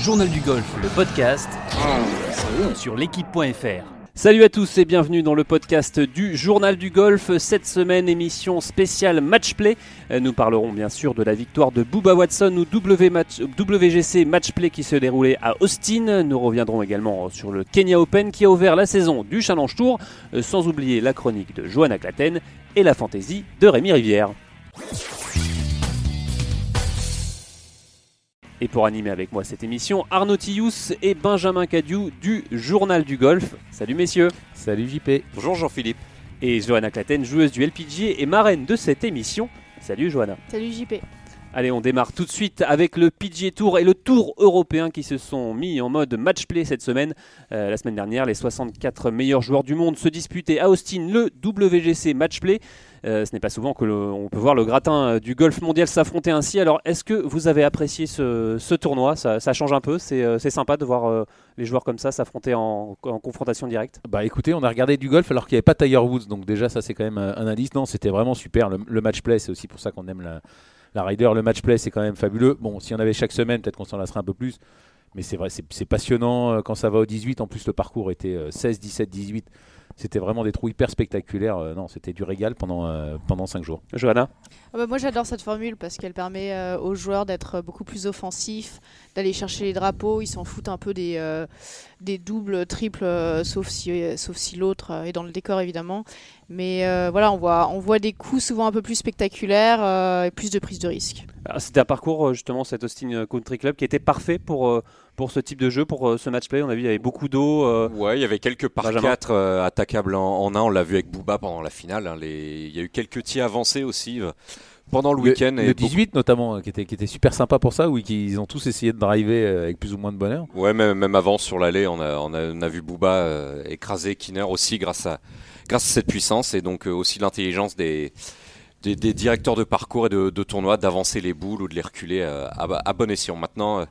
Journal du golf, le podcast sur l'équipe.fr. Salut à tous et bienvenue dans le podcast du Journal du Golf. Cette semaine, émission spéciale Match Play. Euh, Nous parlerons bien sûr de la victoire de Booba Watson ou WGC Match Play qui se déroulait à Austin. Nous reviendrons également sur le Kenya Open qui a ouvert la saison du Challenge Tour, euh, sans oublier la chronique de Johanna Claten et la fantaisie de Rémi Rivière. Et pour animer avec moi cette émission, Arnaud Tillous et Benjamin Cadieu du Journal du Golf. Salut messieurs. Salut JP. Bonjour Jean-Philippe. Et Johanna Claten, joueuse du LPGA et marraine de cette émission. Salut Johanna. Salut JP. Allez, on démarre tout de suite avec le PGA Tour et le Tour européen qui se sont mis en mode match play cette semaine. Euh, la semaine dernière, les 64 meilleurs joueurs du monde se disputaient à Austin le WGC match play. Euh, ce n'est pas souvent que le- on peut voir le gratin euh, du golf mondial s'affronter ainsi. Alors, est-ce que vous avez apprécié ce, tournoi? Ça, change un peu? C'est euh, c'est sympa de voir les joueurs comme ça s'affronter en, confrontation directe? Bah écoutez, on a regardé du golf alors qu'il n'y avait pas Tiger Woods, donc déjà ça c'est quand même un indice. Non, c'était vraiment super. Le, match play, c'est aussi pour ça qu'on aime la, la Ryder. Le match play, c'est quand même fabuleux. Bon, si on avait chaque semaine, peut-être qu'on s'en lasserait un peu plus. Mais c'est vrai, c'est passionnant quand ça va au 18. En plus, le parcours était euh, 16, 17, 18. C'était vraiment des trous hyper spectaculaires. Euh, non, c'était du régal pendant, euh, pendant 5 jours. Johanna Ah bah, moi j'adore cette formule parce qu'elle permet euh, aux joueurs d'être beaucoup plus offensifs, d'aller chercher les drapeaux. Ils s'en foutent un peu des, euh, des doubles, triples, euh, sauf si, euh, sauf si l'autre euh, est dans le décor évidemment. Mais euh, voilà, on voit, on voit des coups souvent un peu plus spectaculaires euh, et plus de prise de risque. Ah, C'était un parcours, euh, justement, cet Austin Country Club qui était parfait pour, euh, pour ce type de jeu, pour euh, ce match play. On a vu, il y avait beaucoup d'eau. euh, Ouais, il y avait quelques par Benjamin. 4 attaquables en, en un. On l'a vu avec Booba pendant la finale. hein. Les- Il y a eu quelques tirs avancés aussi euh, pendant le, week-end. Le et beaucoup- 18 notamment, euh, qui était, qui était super sympa pour ça, où ils ont tous essayé de driver euh, avec plus ou moins de bonheur. Ouais, même, même avant sur l'allée, on a, on, a, on a vu Booba euh, écraser Kinner aussi grâce à, grâce à cette puissance et donc euh, aussi l'intelligence des, des, des directeurs de parcours et de, de tournois d'avancer les boules ou de les reculer euh, à, à bon escient. Maintenant, euh,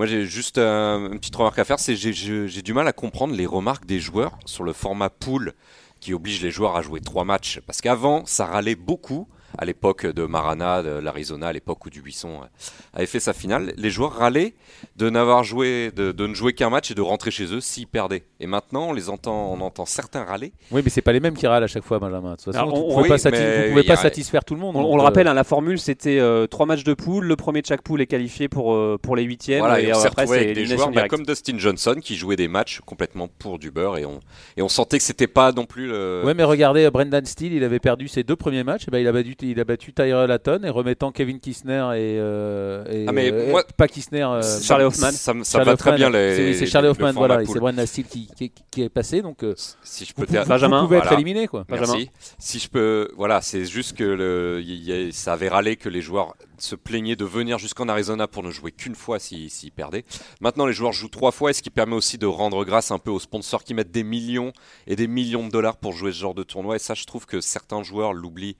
moi j'ai juste euh, une petite remarque à faire, c'est j'ai du mal à comprendre les remarques des joueurs sur le format pool qui oblige les joueurs à jouer trois matchs. Parce qu'avant, ça râlait beaucoup. À l'époque de Marana, de l'Arizona, à l'époque où Dubuisson euh, avait fait sa finale, les joueurs râlaient de n'avoir joué, de, de ne jouer qu'un match et de rentrer chez eux s'ils perdaient. Et maintenant, on les entend, on entend certains râler. Oui, mais c'est pas les mêmes qui râlent à chaque fois, Benjamin. De toute façon, Alors, vous on- pouvez oui, pas, satis- vous pouvez satisfaire tout le monde. On, on le euh, rappelle, hein, la formule c'était euh, trois matchs de poule. Le premier de chaque poule est qualifié pour, euh, pour les huitièmes. Voilà, et, on après, avec des joueurs bah, comme Dustin Johnson qui jouaient des matchs complètement pour du beurre et on, et on sentait que c'était pas non plus le. Ouais, mais regardez, Brendan Steele, il avait perdu ses deux premiers matchs. Et ben, il, a il a battu Tyler Latton et remettant Kevin Kistner et. euh, et, Ah, mais euh, moi- pas Kistner. euh, Charlie Hoffman. Ça, me- ça Charlie va très bien les. C'est- C'est Charlie Hoffman, voilà. et. C'est Brendan Steele qui, qui, qui est passé. Donc, euh, Si je vous, peux te- vous Benjamin, pouvez être éliminé, quoi. Benjamin. Merci. Si je peux, voilà, c'est juste que le, il y a- ça avait râlé que les joueurs se plaignaient de venir jusqu'en Arizona pour ne jouer qu'une fois s'ils s'ils perdaient. Maintenant, les joueurs jouent trois fois, et ce qui permet aussi de rendre grâce un peu aux sponsors qui mettent des millions et des millions de dollars pour jouer ce genre de tournoi. Et ça, je trouve que certains joueurs l'oublient,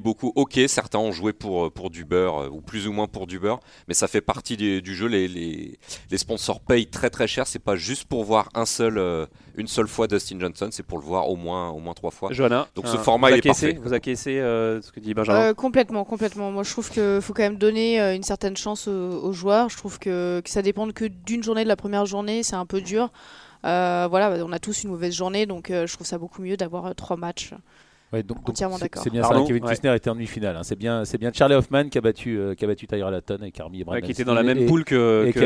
beaucoup. Ok, certains ont joué pour pour du beurre euh, ou plus ou moins pour du beurre, mais ça fait partie du, du jeu. Les, les, les sponsors payent très très cher. C'est pas juste pour voir un seul, euh, une seule fois Dustin Johnson, c'est pour le voir au moins au moins trois fois. Johanna, Donc ce euh, format, vous il est parfait. Vous acquiescez euh, ce que dit Benjamin Euh, complètement, complètement. Moi je trouve qu'il faut quand même donner euh, une certaine chance aux, aux joueurs. Je trouve que, que ça dépend que d'une journée, de la première journée, c'est un peu dur. Euh, voilà, on a tous une mauvaise journée, donc euh, je trouve ça beaucoup mieux d'avoir euh, trois matchs. Ouais, donc, donc Entièrement c'est- d'accord. C'est bien Pardon ça. Kevin Ouais. Kistner était en demi-finale. hein. C'est bien, c'est bien Charlie Hoffman qui a battu, euh, qui a battu Tyler Latton et Ouais, Brendan qui était dans la même poule que, et que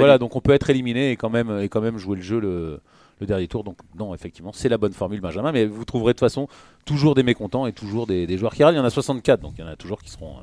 voilà, donc on peut être éliminé et quand même, et quand même jouer le jeu le, le dernier tour. Donc non, effectivement, c'est la bonne formule, Benjamin. Mais vous trouverez de toute façon toujours des mécontents et toujours des, des joueurs qui râlent. Il y en a 64, donc il y en a toujours qui seront, euh,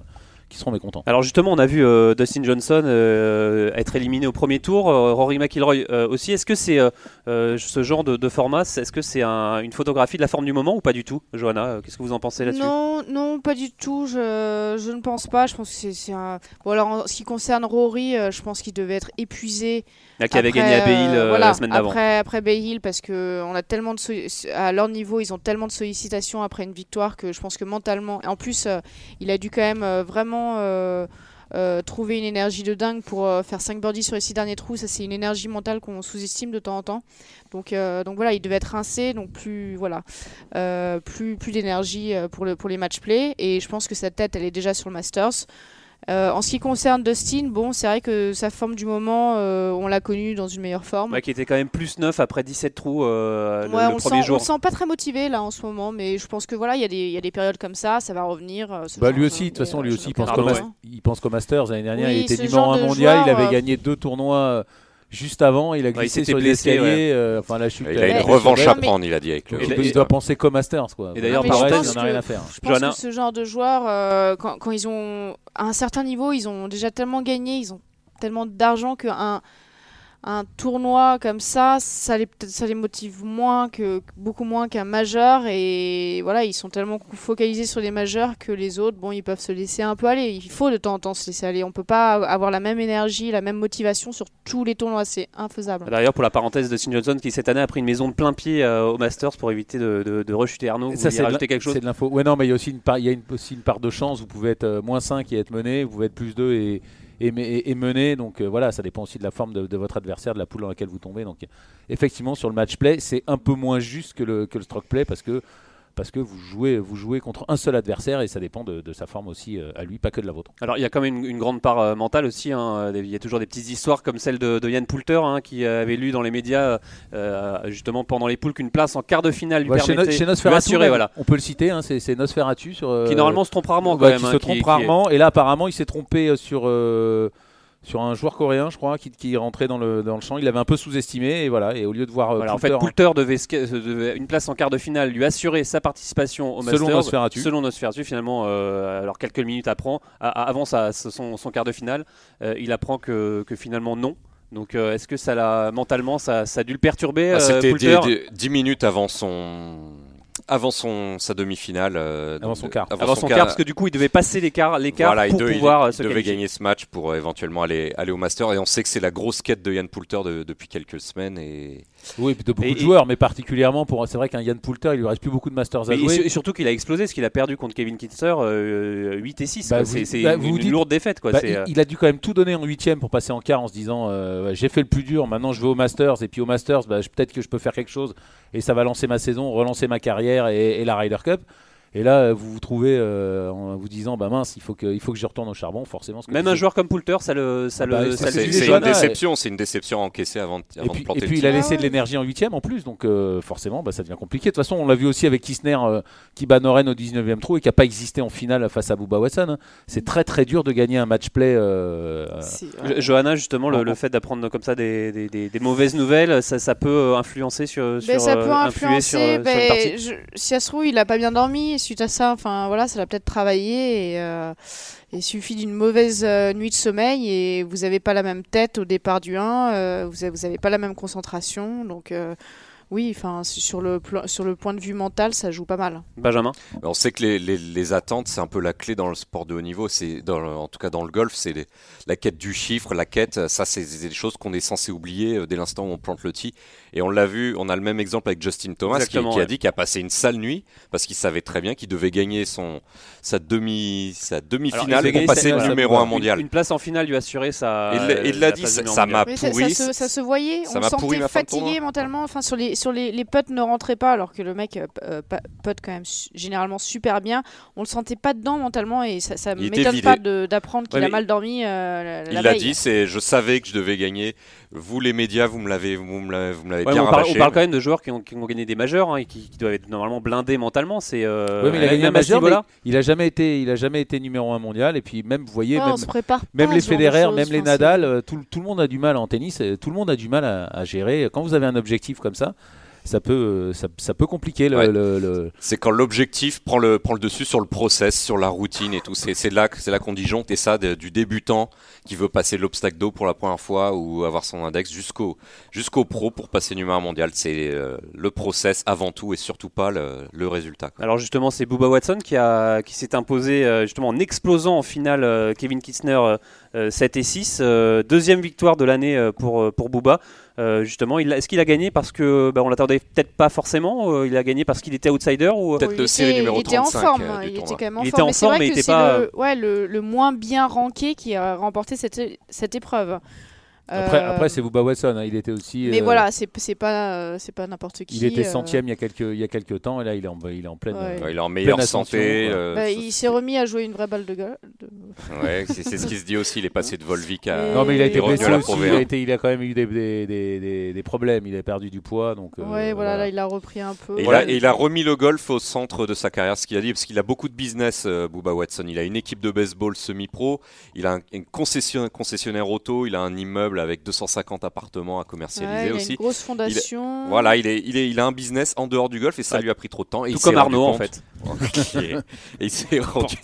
qui seront mécontents. Alors justement, on a vu euh, Dustin Johnson euh, être éliminé au premier tour, euh, Rory McIlroy euh, aussi. Est-ce que c'est euh, euh, ce genre de, de format, est-ce que c'est un- une photographie de la forme du moment ou pas du tout, Johanna euh, Qu'est-ce que vous en pensez là-dessus? Non, non, pas du tout. Je, je ne pense pas. Je pense que c'est- un. Bon, alors, en ce qui concerne Rory, euh, je pense qu'il devait être épuisé. Là, qui avait Après, gagné à Bay Hill voilà, la semaine d'avant. Après, après Bay Hill, parce que on a tellement de à leur niveau, ils ont tellement de sollicitations après une victoire que je pense que mentalement, et en plus, euh, il a dû quand même euh, euh, euh, trouver une énergie de dingue pour euh, faire 5 birdies sur les 6 derniers trous. Ça, c'est une énergie mentale qu'on sous-estime de temps en temps. Donc, donc voilà, il devait être rincé, donc plus, voilà, plus, d'énergie pour, le, pour les match play. Et je pense que sa tête, elle est déjà sur le Masters. Euh, en ce qui concerne Dustin, bon, c'est vrai que sa forme du moment, euh, on l'a connu dans une meilleure forme. Ouais, qui était quand même plus 9 après 17 trous euh, le, Ouais, le on, premier sent, jour. on sent pas très motivé là en ce moment, mais je pense que voilà, il y, a des- il y a des périodes comme ça, ça va revenir. euh, Bah, lui aussi, de toute mais, façon, lui aussi, il pense, qu'au doute, mas- il pense qu'au Masters l'année dernière. Oui, il était numéro genre 1 de mondial. il avait euh, gagné deux tournois euh, juste avant. Il a glissé sur les blessé, escaliers. euh, enfin, la chute. Il a elle une revanche à prendre, il a dit avec le. Il doit penser qu'au Masters. Quoi. Et d'ailleurs, Pareil, il pense en a rien à faire. Je pense Johanna que ce genre de joueurs, euh, quand, quand ils ont à un certain niveau, ils ont déjà tellement gagné, ils ont tellement d'argent qu'un un tournoi comme ça, ça les, ça les motive moins que beaucoup moins qu'un majeur et voilà, ils sont tellement focalisés sur les majeurs que les autres, bon, ils peuvent se laisser un peu aller. Il faut de temps en temps se laisser aller. On peut pas avoir la même énergie, la même motivation sur tous les tournois, c'est infaisable. D'ailleurs, pour la parenthèse de Steve Johnson, qui cette année a pris une maison de plein pied euh, au Masters pour éviter de, de, de rechuter Arnaud, Ça, c'est de rajouter quelque chose? C'est de l'info. Ouais, non, mais il y a aussi une part, il y a une- aussi une part de chance. Vous pouvez être euh, moins 5 et être mené, vous pouvez être plus 2 et, et, mené. Donc euh, voilà, ça dépend aussi de la forme de, de votre adversaire, de la poule dans laquelle vous tombez. Donc effectivement, sur le match play, c'est un peu moins juste que le, que le stroke play parce que, parce que vous, jouez, vous jouez contre un seul adversaire et ça dépend de, de sa forme aussi euh, à lui, pas que de la vôtre. Alors il y a quand même une, une grande part euh, mentale aussi. hein. Il y a toujours des petites histoires comme celle de, de Yann Poulter hein, qui avait lu dans les médias euh, justement pendant les poules qu'une place en quart de finale lui Ouais, chez, permettait No- chez lui assurer, voilà. on peut le citer, hein, c'est, Nosferatu sur, euh, Qui normalement se trompe rarement quand Ouais, même. qui se trompe qui- rarement. Et là, apparemment, il s'est trompé euh, sur, euh, sur un joueur coréen, je crois, qui, qui rentrait dans le, dans le champ. Il avait un peu sous-estimé. Et voilà. Et au lieu de voir. euh, en Poulter fait, Poulter devait, sca- devait- une place en quart de finale lui assurer sa participation au Selon Masters. Nosferatu. Selon Nosferatu, finalement, euh, alors quelques minutes apprend, avant sa- son, son quart de finale, euh, il apprend que, que finalement non. Donc, euh, est-ce que ça l'a mentalement, ça, ça a dû le perturber Ah, euh, C'était Poulter 10 minutes avant son. Avant son, sa demi-finale. euh, Avant son quart. avant son quart, parce que du coup, il devait passer l'écart, l'écart Voilà, il pour devait- pouvoir euh, il se devait qualifier. gagner ce match pour euh, éventuellement aller, aller au Master. Et on sait que c'est la grosse quête de Yann Poulter de- depuis quelques semaines. Et Oui, de beaucoup Et- de joueurs, mais particulièrement pour. C'est vrai qu'un Yann Poulter, il lui reste plus beaucoup de Masters à Mais jouer. et surtout qu'il a explosé, parce qu'il a perdu contre Kevin Kitzer euh, 8 et 6. Bah, c'est bah, une, dites- lourde défaite. Quoi. Bah, il, euh, il a dû quand même tout donner en huitième pour passer en quart en se disant euh, j'ai fait le plus dur, maintenant je vais au Masters et puis au Masters bah, peut-être que je peux faire quelque chose et ça va lancer ma saison, relancer ma carrière et, et la Ryder Cup. Et là vous vous trouvez euh, en vous disant bah mince il faut que, il faut que je retourne au charbon forcément. ce que Même un joueur comme Poulter, ça le, ça Ah bah, le, c'est ça le une et- déception, c'est une déception encaissée avant, Et avant puis, de planter et puis le il a laissé de l'énergie en huitième en plus, donc euh, forcément bah, ça devient compliqué. De toute façon, on l'a vu aussi avec Kisner euh, qui bat Noren au 19e trou et qui n'a pas existé en finale face à Bubba Watson. hein. C'est très très dur de gagner un match play. euh, euh, Jo- Johanna, justement, le, le fait d'apprendre comme ça des, des- des- des mauvaises nouvelles, ça, ça peut influencer sur, Ben, sur, ça euh, peut influer sur, sur ben, une partie. je- si ça se trouve, il a pas bien dormi. Suite à ça, enfin voilà, ça l'a peut-être travaillé. Et, euh, il suffit d'une mauvaise euh, nuit de sommeil et vous n'avez pas la même tête au départ du 1. euh, vous n'avez pas la même concentration. Donc oui, enfin sur le sur le point de vue mental, ça joue pas mal. Benjamin On sait que les, les- les attentes, c'est un peu la clé dans le sport de haut niveau. C'est en tout cas dans le golf, c'est la quête du chiffre, la quête. Ça, c'est des choses qu'on est censé oublier euh, dès l'instant où on plante le tee. Et on l'a vu, on a le même exemple avec Justin Thomas qui, a ouais. dit qu'il a passé une sale nuit parce qu'il savait très bien qu'il devait gagner son sa demi sa demi-finale devait pour passer sa- le numéro un une- mondial. Une, place en finale lui assurer sa. Il l'a- dit, ça- m'a- Mais ça, ça pourri, se, ça se voyait, ça on pourri sentait fatigué mentalement. Enfin, sur les, sur les, les putts ne rentraient pas, alors que le mec euh, euh, putt quand même généralement super bien. On le sentait pas dedans mentalement et ça, ça m'étonne pas d'apprendre qu'il Ouais, a mais- mal dormi euh, la, la Il l'a dit, c'est je savais que je devais gagner. Vous les médias, vous me l'avez vous me l'avez vous me l'avez Ouais, bien on, parle, rabâché. on parle quand même de joueurs qui ont, qui ont gagné des majeurs hein, et qui, qui doivent être normalement blindés mentalement. C'est euh, Ouais, mais il a gagné un majeur, niveau-là. Il a jamais été, il a jamais été numéro un mondial. Et puis même, vous voyez, Ouais, même, les Federer, même les Nadal, tout, tout le monde a du mal en tennis. Tout le monde a du mal à, à gérer. Quand vous avez un objectif comme ça, ça peut, euh, ça, ça peut compliquer le. Ouais. le- le- C'est quand l'objectif prend le, prend le dessus sur le process, sur la routine et tout. C'est c'est là, que- c'est là qu'on disjoncte et ça de- du débutant qui veut passer l'obstacle d'eau pour la première fois ou avoir son index jusqu'au jusqu'au pro pour passer numéro un mondial. C'est euh, le process avant tout et surtout pas le, le résultat. quoi. Alors justement, c'est Bubba Watson qui, a, qui s'est imposé euh, justement en explosant en finale euh, Kevin Kistner euh, 7 et 6. deuxième victoire de l'année pour, pour Booba. Justement, est-ce qu'il a gagné parce que bah, on l'attendait peut-être pas forcément Il a gagné parce qu'il était outsider ou peut-être de série numéro il était en forme. il était quand même en forme. mais c'est vrai que c'est le, ouais, le, le, moins bien ranké qui a remporté cette, cette épreuve. Après, euh, après c'est Booba Watson, hein, il était aussi. Mais euh, voilà, c'est pas, euh, c'est pas n'importe qui. Il était centième il, y a quelques, il y a quelques temps et là il est en, il est en pleine. il est en meilleure santé. Bah, il s'est remis à jouer une vraie balle de golf. Ouais, c'est ce qui se dit aussi. Il est passé de Volvic à. Non, mais il a été blessé aussi. Il a, été, il a quand même eu des, des, des, des, problèmes. Il a perdu du poids. Donc, ouais, voilà, là il a repris un peu. Et, et il a remis le golf au centre de sa carrière, ce qu'il a dit, parce qu'il a beaucoup de business, Booba Watson. Il a une équipe de baseball semi-pro. Il a un, concession, concessionnaire auto. Il a un immeuble avec 250 appartements à commercialiser il aussi. A une grosse fondation. voilà, il, est, il, est, il a un business en dehors du golf et ça lui a pris trop de temps. Et Tout comme Arnaud en fait. et il s'est rendu,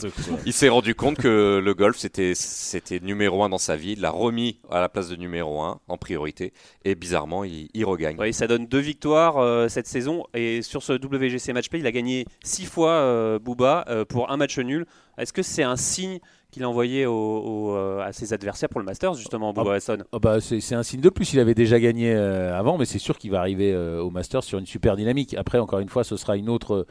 rendu, compte que le golf c'était c'était numéro un dans sa vie. Il l'a remis à la place de numéro un en priorité et bizarrement il, il regagne. Oui, ça donne deux victoires euh, cette saison et sur ce WGC Matchplay il a gagné six fois euh, Booba euh, pour un match nul. Est-ce que c'est un signe qu'il a envoyé euh, à ses adversaires pour le Masters, justement, Bobo ah, ah bah, c'est un signe de plus. Il avait déjà gagné euh, avant, mais c'est sûr qu'il va arriver euh, au Masters sur une super dynamique. Après, encore une fois, ce sera une autre.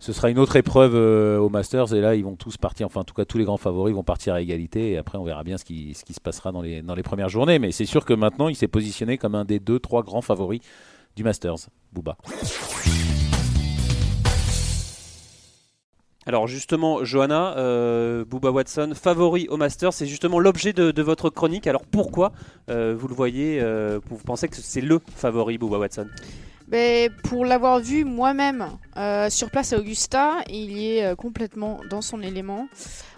Ce sera une autre épreuve au Masters et là ils vont tous partir, enfin en tout cas tous les grands favoris vont partir à égalité et après on verra bien ce qui, ce qui se passera dans les, dans les premières journées. Mais c'est sûr que maintenant il s'est positionné comme un des deux, trois grands favoris du Masters, Booba. Alors justement, Johanna, euh, Booba Watson, favori au Master, c'est justement l'objet de, votre chronique. Alors pourquoi euh, vous le voyez, euh, vous pensez que c'est le favori Booba Watson? Ben, Pour l'avoir vu moi-même sur place à Augusta, il est complètement dans son élément.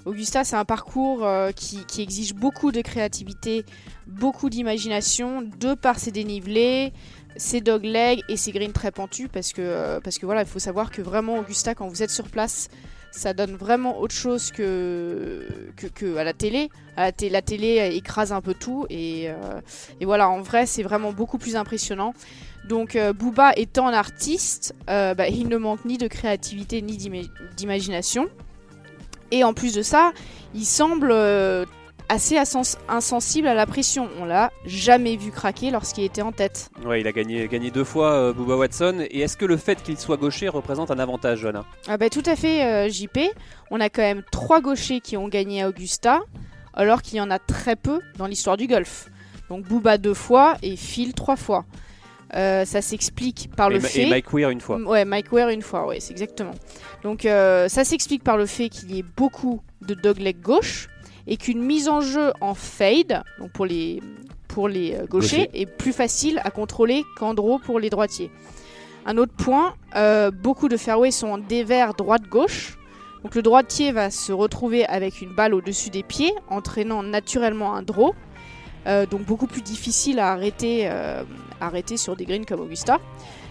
Augusta, c'est un parcours qui, exige beaucoup de créativité, beaucoup d'imagination, de par ses dénivelés, ses doglegs et ses greens très pentus parce que voilà, il faut savoir que vraiment Augusta, quand vous êtes sur place, ça donne vraiment autre chose que, à la télé. la, télé écrase un peu tout et, euh, et voilà, en vrai, c'est vraiment beaucoup plus impressionnant. Donc euh, Booba étant un artiste, euh, bah, il ne manque ni de créativité ni d'imagination. Et en plus de ça, il semble assez insensible à la pression. On l'a jamais vu craquer lorsqu'il était en tête. Ouais, il a gagné, gagné deux fois euh, Booba Watson. Et est-ce que le fait qu'il soit gaucher représente un avantage, Johanna? Ah bah, Tout à fait, euh, JP. On a quand même trois gauchers qui ont gagné à Augusta, alors qu'il y en a très peu dans l'histoire du golf. Donc Booba deux fois et Phil trois fois. Euh, ça s'explique par le fait. Et Mike Weir une fois. Ouais, Mike Weir une fois, ouais, c'est exactement. Donc ça s'explique par le fait qu'il y ait beaucoup de dogleg gauche et qu'une mise en jeu en fade, donc pour les, pour les euh, gauchers, est plus facile à contrôler qu'en draw pour les droitiers. Un autre point, euh, beaucoup de fairways sont en dévers droite-gauche. Donc le droitier va se retrouver avec une balle au-dessus des pieds, entraînant naturellement un draw. Euh, donc beaucoup plus difficile à arrêter, arrêter sur des greens comme Augusta.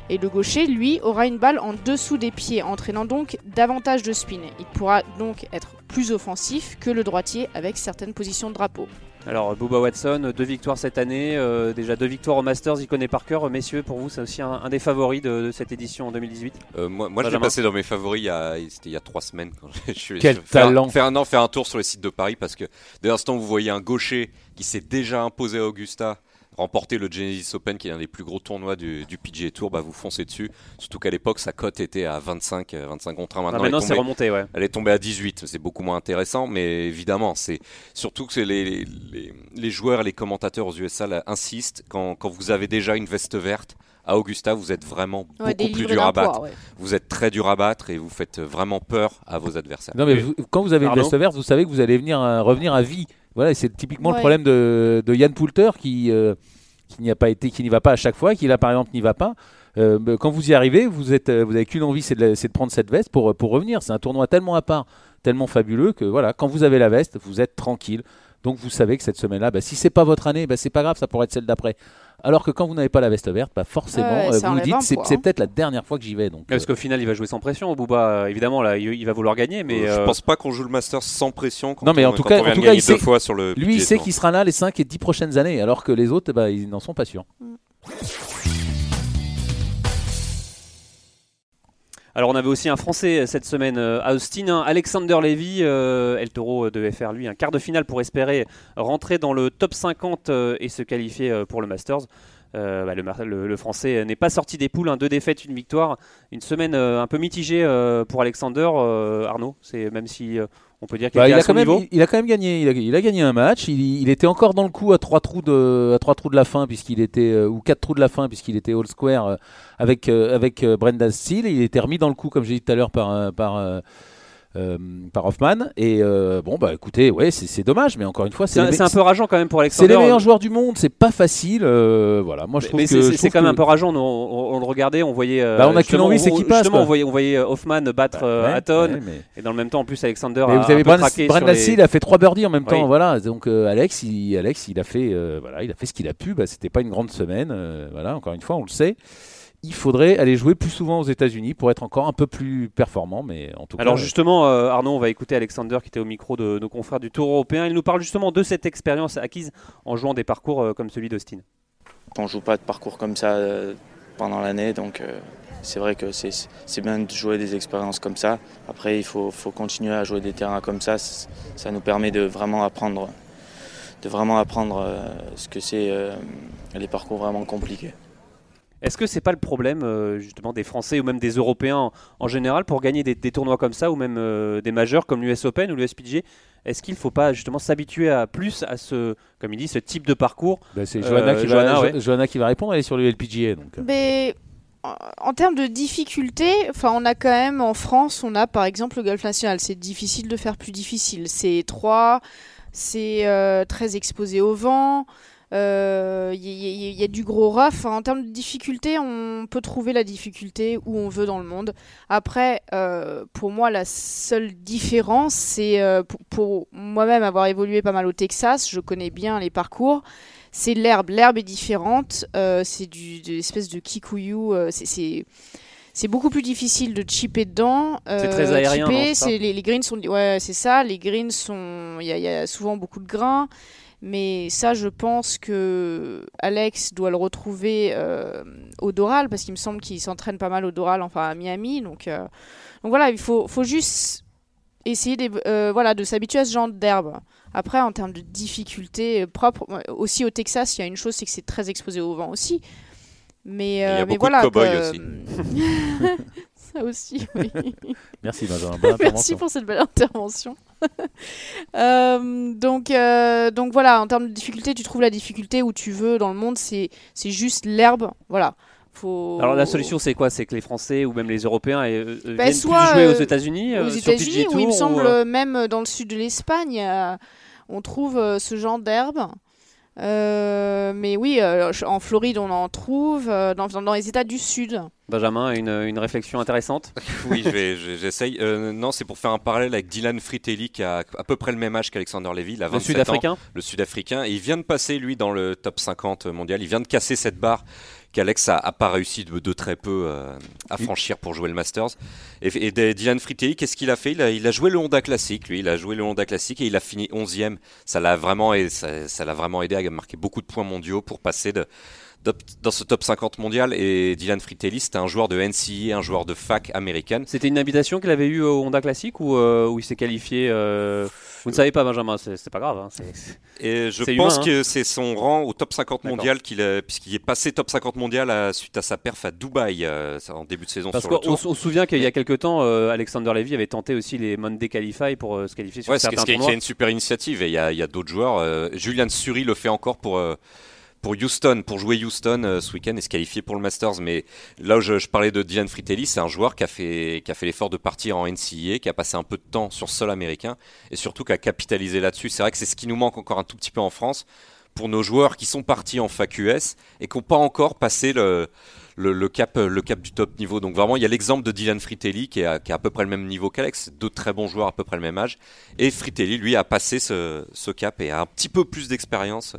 Et le gaucher, lui, aura une balle en dessous des pieds, entraînant donc davantage de spin. Il pourra donc être plus offensif que le droitier avec certaines positions de drapeau. Alors Booba Watson, deux victoires cette année, euh, déjà deux victoires au Masters, il connaît par cœur. Messieurs, pour vous, c'est aussi un, des favoris de, cette édition en 2018 euh, Moi, moi je l'ai passé dans mes favoris, il y a, c'était il y a trois semaines. Quand je suis Quel talent faire, un, faire un tour sur le site de Paris parce que dès l'instant où vous voyez un gaucher qui s'est déjà imposé à Augusta, remporter le Genesis Open, qui est un des plus gros tournois du, PGA Tour, bah vous foncez dessus. Surtout qu'à l'époque, sa cote était à 25, 25 euh, contre 1. Maintenant, c'est remonté, ouais. Elle est tombée à 18. C'est beaucoup moins intéressant, mais évidemment, c'est surtout que les, les, les, joueurs, les commentateurs aux USA insistent quand, quand vous avez déjà une veste verte à Augusta, vous êtes vraiment beaucoup plus dur à battre. Vous êtes très dur à battre et vous faites vraiment peur à vos adversaires. Non, mais quand vous avez une veste verte, vous savez que vous allez venir euh, revenir à vie. Voilà, c'est typiquement le problème de, de Yann Poulter qui, euh, qui n'y a pas été, qui n'y va pas à chaque fois, qui là par exemple n'y va pas. Euh, bah, quand vous y arrivez, vous êtes, vous avez qu'une envie, c'est de, de, prendre cette veste pour, pour revenir. C'est un tournoi tellement à part, tellement fabuleux que voilà, quand vous avez la veste, vous êtes tranquille. Donc vous savez que cette semaine-là, bah, si c'est pas votre année, bah, c'est pas grave, ça pourrait être celle d'après. Alors que quand vous n'avez pas la veste verte, bah forcément, euh, vous vous dites c'est, c'est peut-être la dernière fois que j'y vais. Donc, Parce qu'au final, il va jouer sans pression. Booba, évidemment, là, il, va vouloir gagner, mais je pense pas qu'on joue le Masters sans pression. non, mais en tout cas, il sait, fois sur le lui, il sait qu'il sera là les 5 et 10 prochaines années, alors que les autres, bah, ils n'en sont pas sûrs. Mm. Alors on avait aussi un Français cette semaine à Austin, Alexander Levy, El Toro devait faire lui un quart de finale pour espérer rentrer dans le top 50 et se qualifier pour le Masters. Euh, bah, le, Français n'est pas sorti des poules, hein, deux défaites, une victoire. Une semaine euh, un peu mitigée euh, pour Alexander Arnaud. C'est même si on peut dire qu'il bah, il, a quand même, il, a quand même gagné. Il a, gagné un match. Il, était encore dans le coup à trois trous de, à trois trous de la fin puisqu'il était ou quatre trous de la fin puisqu'il était all square avec avec Brenda Steele. Il était remis dans le coup comme j'ai dit tout à l'heure par par euh, par Hoffman. Et euh, bon, bah écoutez, ouais, c'est dommage, mais encore une fois, c'est un peu rageant quand même pour Alexander. C'est les meilleurs joueurs du monde, c'est pas facile. Euh, voilà, moi je trouve mais que c'est quand même un peu rageant. On, le regardait, on voyait. Bah, on a qu'une envie, c'est qui passe. on voyait, on voyait Hoffman battre Hatton, et dans le même temps, en plus, Alexander. Vous avez Brandon il a fait trois birdies en même temps, voilà. Donc Alex, il, Alex, il a fait, voilà, il a fait ce qu'il a pu. Bah, C'était pas une grande semaine, voilà. Encore une fois, on le sait il faudrait aller jouer plus souvent aux États-Unis pour être encore un peu plus performant. Mais en tout Alors justement, euh, Arnaud, on va écouter Alexander qui était au micro de nos confrères du Tour européen. Il nous parle justement de cette expérience acquise en jouant des parcours euh, comme celui d'Austin. On joue pas de parcours comme ça euh, pendant l'année, donc c'est vrai que c'est bien de jouer des expériences comme ça. Après, il faut, faut, continuer à jouer des terrains comme ça. Ça nous permet de vraiment apprendre, de vraiment apprendre ce que c'est les parcours vraiment compliqués. Est-ce que c'est pas le problème euh, justement des Français ou même des Européens en, général pour gagner des, tournois comme ça ou même euh, des majeurs comme l'US Open ou l'USPG Est-ce qu'il ne faut pas justement s'habituer à plus à ce, comme il dit, ce type de parcours? Bah, C'est Johanna, euh, qui va, répondre. Elle est sur l'USPGA donc. Mais en termes de difficulté, enfin, on a quand même en France, on a par exemple le Golf National. C'est difficile de faire plus difficile. C'est étroit, c'est très exposé au vent. Il euh, y, a du gros raf. En termes de difficulté, on peut trouver la difficulté où on veut dans le monde. Après, euh, pour moi, la seule différence, c'est euh, pour, moi-même avoir évolué pas mal au Texas, je connais bien les parcours. C'est l'herbe. L'herbe est différente. c'est de l'espèce de kikuyu. c'est c'est beaucoup plus difficile de chipper dedans. c'est très aérien. les, les, greens sont, ouais, c'est ça. Les greens sont, il y, y, a souvent beaucoup de grains. Mais ça, je pense que Alex doit le retrouver euh, au Doral, parce qu'il me semble qu'il s'entraîne pas mal au Doral, enfin à Miami. Donc, euh, donc voilà, il faut, faut juste essayer euh, voilà, de s'habituer à ce genre d'herbe. Après, en termes de difficulté propre, aussi au Texas, il y a une chose, c'est que c'est très exposé au vent aussi. Mais, il y a mais beaucoup voilà, de aussi. ça aussi, oui. Merci Benjamin. Merci pour cette belle intervention. Euh, donc, euh, donc voilà, en termes de difficulté, tu trouves la difficulté où tu veux dans le monde, c'est juste l'herbe. Voilà. Faut... Alors la solution c'est quoi? C'est que les Français ou même les Européens euh, bah, viennent plus jouer aux États-Unis Aux États-Unis, il me semble même dans le sud de l'Espagne, on trouve ce genre d'herbe. Euh, mais oui, euh, en Floride, on en trouve, euh, dans, dans, les États du Sud. Benjamin, une, une réflexion intéressante Oui, j'essaye. non, c'est pour faire un parallèle avec Dylan Fritelli, qui a à peu près le même âge qu'Alexander Levy. le Sud-Africain Le Sud-Africain. Et il vient de passer, lui, dans le top 50 mondial. Il vient de casser cette barre qu'Alex a, a, pas réussi de, très peu euh, à franchir pour jouer le Masters. Et, Dylan Fritelli, qu'est-ce qu'il a fait? Il a, il a, joué le Honda Classique, lui, il a joué le Honda Classique et il a fini 11e. Ça l'a vraiment, ça, ça l'a vraiment aidé à marquer beaucoup de points mondiaux pour passer de, dans ce top 50 mondial. Et Dylan Fritelli, c'était un joueur de NCA, un joueur de fac américaine. C'était une invitation qu'il avait eue au Honda Classic ou euh, où il s'est qualifié euh, Vous ne savez pas, Benjamin, c'est pas grave. Hein, et je pense hein. que c'est son rang au top 50 mondial, qu'il puisqu'il est passé top 50 mondial suite à sa perf à Dubaï euh, en début de saison. Parce qu'on se souvient qu'il y a quelques temps, Alexander Levy avait tenté aussi les Monday Qualify pour se qualifier sur ouais, certains tournois. C'est une super initiative et il y a, a d'autres joueurs. Julian Suri le fait encore pour pour Houston, pour jouer Houston euh, ce week-end et se qualifier pour le Masters. Mais là où je, parlais de Dylan Fritelli, c'est un joueur qui a fait, fait l'effort de partir en NCAA, qui a passé un peu de temps sur sol américain et surtout qui a capitalisé là-dessus. C'est vrai que c'est ce qui nous manque encore un tout petit peu en France pour nos joueurs qui sont partis en fac US et qui n'ont pas encore passé le, le, cap, le cap du top niveau. Donc vraiment, il y a l'exemple de Dylan Fritelli qui est, à, qui a à peu près le même niveau qu'Alex, deux très bons joueurs à peu près le même âge. Et Fritelli, lui, a passé ce, ce cap et a un petit peu plus d'expérience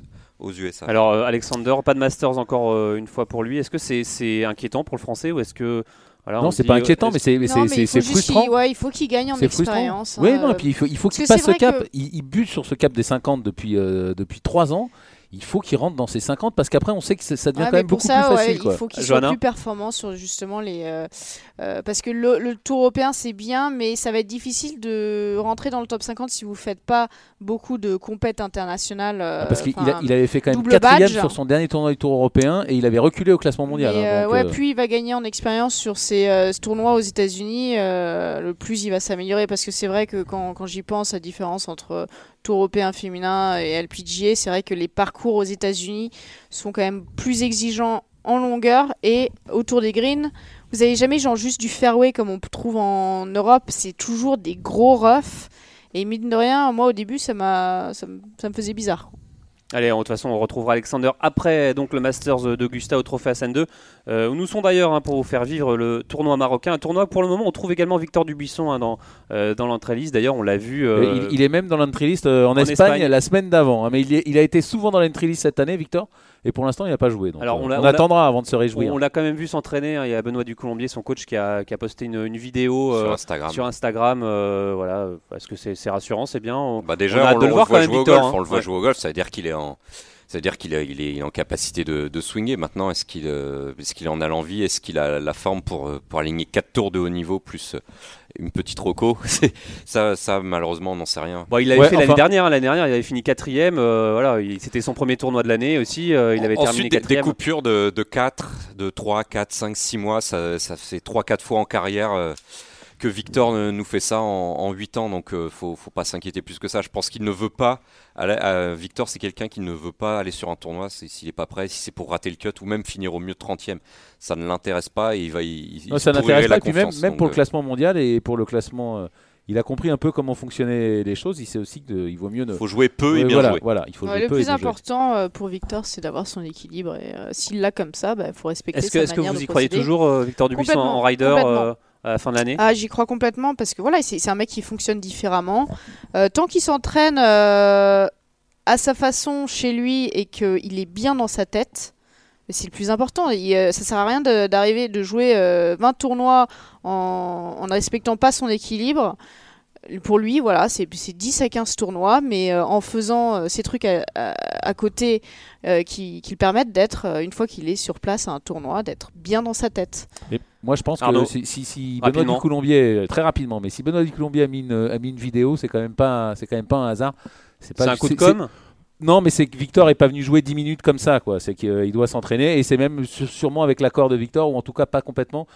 USA. Alors euh, Alexander, pas de Masters encore euh, une fois pour lui. Est-ce que c'est inquiétant pour le français ou est-ce que voilà, non, c'est pas inquiétant, mais c'est frustrant. ouais, il faut qu'il gagne en expérience. Oui, non, et puis il faut, il faut qu'il passe ce cap. Il, bute sur ce cap des 50 depuis, euh, depuis 3 ans. Il faut qu'il rentre dans ses 50 parce qu'après on sait que ça devient Ah, quand même beaucoup ça, plus ouais, facile. quoi. il faut qu'il soit plus performant sur justement les. euh, euh, parce que le, le Tour européen c'est bien, mais ça va être difficile de rentrer dans le top 50 si vous faites pas beaucoup de compètes internationales. euh, Ah, Parce qu'il il avait fait quand même double quatrième sur son dernier tournoi du Tour européen et il avait reculé au classement mondial. hein, donc, ouais, euh, plus il va gagner en expérience sur ces euh, ce tournois aux États-Unis, euh, le plus il va s'améliorer. Parce que c'est vrai que quand, quand j'y pense, la différence entre Tour européen féminin et LPGA, c'est vrai que les parcours aux États-Unis sont quand même plus exigeants en longueur et autour des greens. Vous avez jamais genre juste du fairway comme on trouve en Europe, c'est toujours des gros roughs. Et mine de rien, moi au début, ça ça me faisait bizarre. Allez, de toute façon, on retrouvera Alexander après donc le Masters d'Augusta au Trophée Hassan 2. Euh, où nous sont d'ailleurs hein, pour vous faire vivre le tournoi marocain. Un tournoi, pour le moment, on trouve également Victor Dubuisson hein, dans, euh, dans l'entrée liste. D'ailleurs, on l'a vu. euh, il, il est même dans l'entry list euh, en, en Espagne, Espagne. la semaine d'avant. hein, mais il, est- il a été souvent dans l'entry list cette année, Victor? Et pour l'instant, il n'a pas joué. Donc, Alors, euh, on on, l'a- on l'a- attendra avant de se réjouir. on l'a quand même vu s'entraîner. hein. Il y a Benoît Ducoulombier, son coach, qui a, qui a posté une, une vidéo sur euh, Instagram. sur Instagram. euh, voilà, est-ce que c'est rassurant C'est bien. On- Bah déjà, a on, le voit quand même, jouer au golf. hein. On le voit Ouais. jouer au golf. Ça veut dire qu'il est en, ça veut dire qu'il est, il est, est en capacité de, de swinger. Maintenant, est-ce qu'il, euh, est-ce qu'il en a l'envie? Est-ce qu'il a la forme pour, euh, pour aligner quatre tours de haut niveau plus euh, une petite roco Ça, ça malheureusement, on n'en sait rien. Bon, il l'avait Ouais, fait l'année enfin- dernière. hein. L'année dernière, il avait fini quatrième. euh, voilà, c'était son premier tournoi de l'année aussi. euh, il avait terminé Ensuite, des, des quatrième. coupures de, de 4, de 3, 4, 5, 6 mois, ça, ça fait 3-4 fois en carrière euh, que Victor nous fait ça en, en 8 ans, donc euh, faut, faut pas s'inquiéter plus que ça. Je pense qu'il ne veut pas. aller- euh, Victor, c'est quelqu'un qui ne veut pas aller sur un tournoi s'il n'est pas prêt, si c'est pour rater le cut ou même finir au mieux 30e. Ça ne l'intéresse pas et il va y. il- Non, il ça n'intéresse pas. Et puis même, même donc, pour le euh, classement mondial et pour le classement, euh, il a compris un peu comment fonctionnaient les choses. Il sait aussi qu'il vaut mieux ne. faut jouer peu et bien voilà, jouer. voilà, il faut Ouais, jouer le peu plus important pour Victor, c'est d'avoir son équilibre. Et euh, s'il l'a comme ça, il faut respecter Est-ce que, est-ce que vous de y croyez toujours, euh, Victor Dubuisson, en rider complètement. euh, fin de l'année Ah, j'y crois complètement parce que voilà, c'est un mec qui fonctionne différemment. Euh, tant qu'il s'entraîne euh, à sa façon chez lui et qu'il est bien dans sa tête, c'est le plus important. Il, euh, ça sert à rien d'arriver de, jouer euh, 20 tournois en, en ne respectant pas son équilibre. Pour lui, voilà, c'est c'est 10 à 15 tournois, mais euh, en faisant euh, ces trucs à, à- à côté euh, qui, qui le permettent d'être, euh, une fois qu'il est sur place à un tournoi, d'être bien dans sa tête. Mais moi, je pense que Arnaud, si, si, si Benoît. Ducoulombier, euh, très rapidement, mais si Benoît Ducoulombier a mis une, a mis une vidéo, c'est quand même pas, c'est quand même pas un hasard. C'est pas un coup de com? Non, mais c'est que Victor est pas venu jouer 10 minutes comme ça, quoi. C'est qu'il doit s'entraîner et c'est même sûrement avec l'accord de Victor ou en tout cas pas complètement.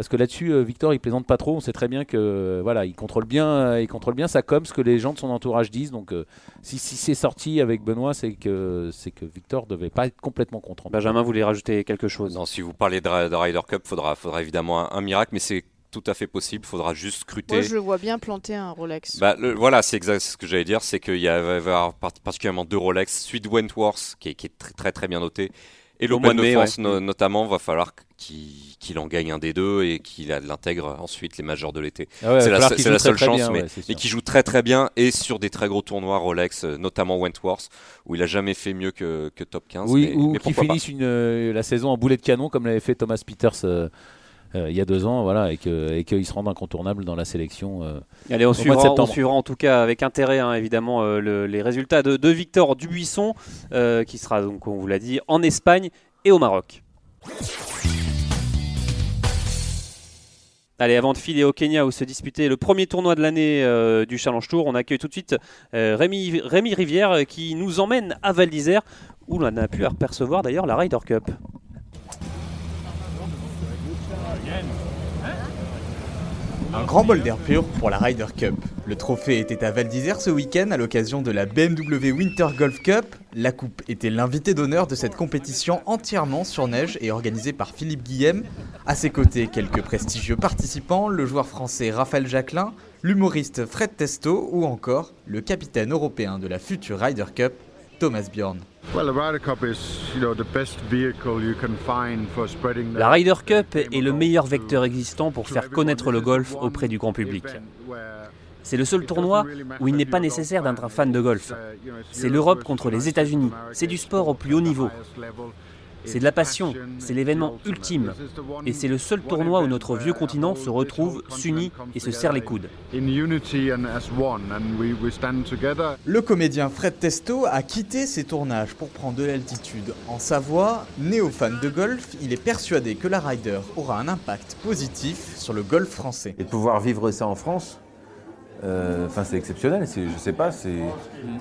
Parce que là-dessus, euh, Victor, il plaisante pas trop. On sait très bien que euh, voilà, il contrôle bien, euh, il contrôle bien sa com, ce que les gens de son entourage disent. Donc, si, si c'est sorti avec Benoît, c'est que c'est que Victor devait pas être complètement content. Benjamin voulait rajouter quelque chose? Non, si vous parlez de, de Ryder Cup, faudra, faudra évidemment un, un miracle, mais c'est tout à fait possible. Faudra juste scruter. Moi, je le vois bien planter un Rolex. Bah, le- voilà, c'est exact ce que j'allais dire, c'est qu'il y a- va y avoir par- particulièrement deux Rolex, celui de Wentworth qui est, qui est très, très très bien noté, et l'Open de de, mai, France ouais. no- notamment, va falloir qu'il en gagne un des deux et qu'il a- l'intègre ensuite les majors de l'été. Ah ouais, c'est la, seule très chance, bien, mais, ouais, qui joue très très bien et sur des très gros tournois Rolex, euh, notamment Wentworth, où il a jamais fait mieux que, que top 15. Oui, mais, ou mais qui finissent une, euh, la saison en boulet de canon comme l'avait fait Thomas Peters euh, euh, il y a deux ans, voilà, et que- et qu'il se rende incontournable dans la sélection. euh. Allez, on mois de suivra, on suivra en tout cas avec intérêt, hein, évidemment, euh, le- les résultats de, de Victor Dubuisson, euh, qui sera donc, on vous l'a dit, en Espagne et au Maroc. Allez, avant de filer au Kenya où se disputait le premier tournoi de l'année euh, du Challenge Tour, on accueille tout de suite euh, Rémi, Rivière euh, qui nous emmène à Val d'Isère où l'on a pu apercevoir d'ailleurs la Ryder Cup. Un grand bol d'air pur pour la Ryder Cup. Le trophée était à Val d'Isère ce week-end à l'occasion de la BMW Winter Golf Cup. La coupe était l'invité d'honneur de cette compétition entièrement sur neige et organisée par Philippe Guillem. À ses côtés, quelques prestigieux participants, le joueur français Raphaël Jacquelin, l'humoriste Fred Testo ou encore le capitaine européen de la future Ryder Cup, Thomas Bjorn. La Ryder Cup est le meilleur vecteur existant pour faire connaître le golf auprès du grand public. C'est le seul tournoi où il n'est pas nécessaire d'être un fan de golf. C'est l'Europe contre les États-Unis. C'est du sport au plus haut niveau. C'est de la passion, c'est l'événement ultime. Et c'est le seul tournoi où notre vieux continent se retrouve, s'unit et se serre les coudes. Le comédien Fred Testo a quitté ses tournages pour prendre de l'altitude. En Savoie, néo-fan de golf, il est persuadé que la Ryder aura un impact positif sur le golf français. Et de pouvoir vivre ça en France, euh, enfin c'est exceptionnel. Je sais pas, c'est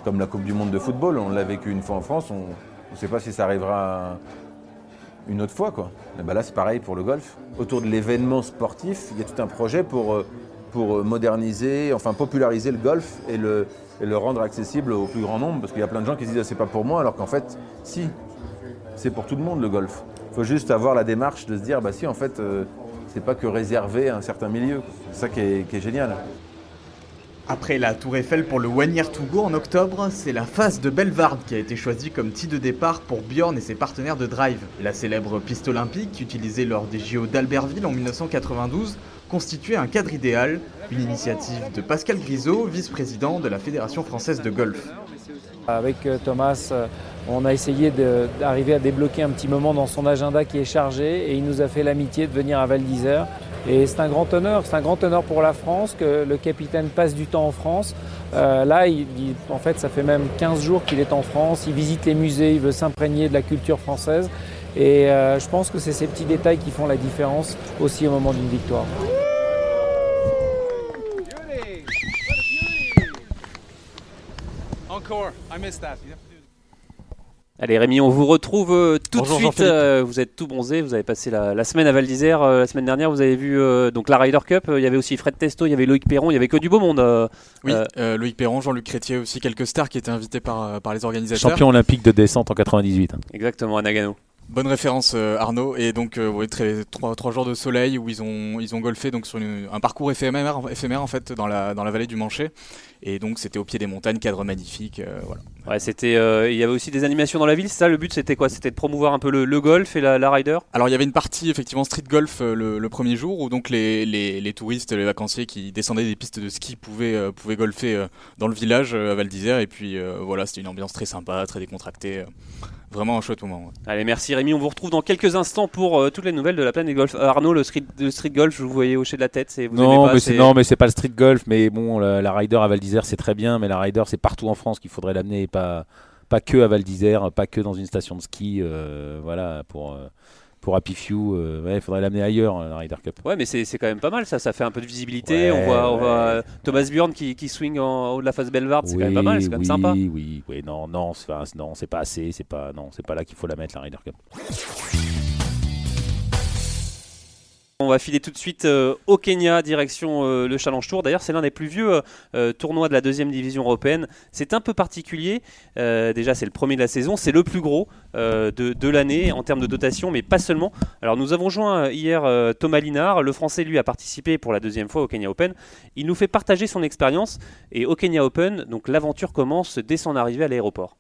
comme la Coupe du Monde de football. On l'a vécu une fois en France, on ne sait pas si ça arrivera une autre fois. Quoi. Et ben là, c'est pareil pour le golf. Autour de l'événement sportif, il y a tout un projet pour, euh, pour moderniser, enfin populariser le golf et le, rendre accessible au plus grand nombre. Parce qu'il y a plein de gens qui se disent ah, c'est pas pour moi, alors qu'en fait, si, c'est pour tout le monde le golf. Il faut juste avoir la démarche de se dire bah si, en fait, euh, c'est pas que réservé à un certain milieu. C'est ça qui est génial. Après la Tour Eiffel pour le One Year en octobre, c'est la face de Belvard qui a été choisie comme titre de départ pour Bjorn et ses partenaires de Drive. La célèbre piste olympique, utilisée lors des JO d'Albertville en 1992, constituait un cadre idéal, une initiative de Pascal Grisot, vice-président de la Fédération française de golf. Avec euh, Thomas, euh, on a essayé d'arriver à débloquer un petit moment dans son agenda qui est chargé et il nous a fait l'amitié de venir à Val d'Isère et c'est un grand honneur, c'est un grand honneur pour la France que le capitaine passe du temps en France. Euh, là, il, en fait, ça fait même 15 jours qu'il est en France, il visite les musées, il veut s'imprégner de la culture française. Et euh, je pense que c'est ces petits détails qui font la différence aussi au moment d'une victoire. Encore, I missed that. Allez Rémi, on vous retrouve euh, tout de suite. Euh, vous êtes tout bronzé, vous avez passé la, semaine à Val d'Isère. Euh, la semaine dernière, vous avez vu donc la Ryder Cup. Il y avait aussi Fred Testo, il y avait Loïc Perron, il y avait que du beau monde. oui, Loïc Perron, Jean-Luc Crétier aussi, quelques stars qui étaient invités par, par les organisateurs. Champion olympique de descente en 98. Exactement, à Nagano. Bonne référence Arnaud et donc très, trois, trois, jours de soleil où ils ont ils ont golfé donc sur un parcours éphémère, éphémère en fait dans la dans la vallée du Manché et donc c'était au pied des montagnes cadre magnifique voilà Ouais, c'était. Euh, il y avait aussi des animations dans la ville. Ça, le but, c'était quoi? C'était de promouvoir un peu le, golf et la, la, rider? Alors, il y avait une partie effectivement street golf euh, le, premier jour où donc les, les, les, touristes, les vacanciers qui descendaient des pistes de ski pouvaient euh, pouvaient golfer dans le village à Val d'Isère. Et puis voilà, c'était une ambiance très sympa, très décontractée. Vraiment un chouette moment. Allez, merci Rémi. On vous retrouve dans quelques instants pour toutes les nouvelles de la planète golf. Arnaud, le street, le street golf, je vous voyais hocher de la tête. Vous non, pas, mais c'est, non, mais c'est pas le street golf. Mais bon, la, la rider à Val d'Isère, c'est très bien. Mais la rider, c'est partout en France qu'il faudrait l'amener et pas pas que à Val d'Isère, pas que dans une station de ski, euh, voilà, pour euh, pour Happy Few, euh, il faudrait l'amener ailleurs, la Ryder Cup. Ouais, mais c'est quand même pas mal, ça, ça fait un peu de visibilité. on voit, on voit Thomas Bjorn qui, qui swing en haut de la face Belvard, c'est quand même pas mal, c'est quand même sympa. Oui, oui, oui, non, non, c'est pas assez, c'est pas, non, c'est pas là qu'il faut la mettre, la Ryder Cup. On va filer tout de suite euh, au Kenya, direction euh, le Challenge Tour. D'ailleurs, c'est l'un des plus vieux euh, tournois de la deuxième division européenne. C'est un peu particulier. déjà, c'est le premier de la saison. C'est le plus gros de, l'année en termes de dotation, mais pas seulement. Alors, nous avons joint hier Thomas Linard. Le Français, lui, a participé pour la deuxième fois au Kenya Open. Il nous fait partager son expérience. Et au Kenya Open, donc l'aventure commence dès son arrivée à l'aéroport.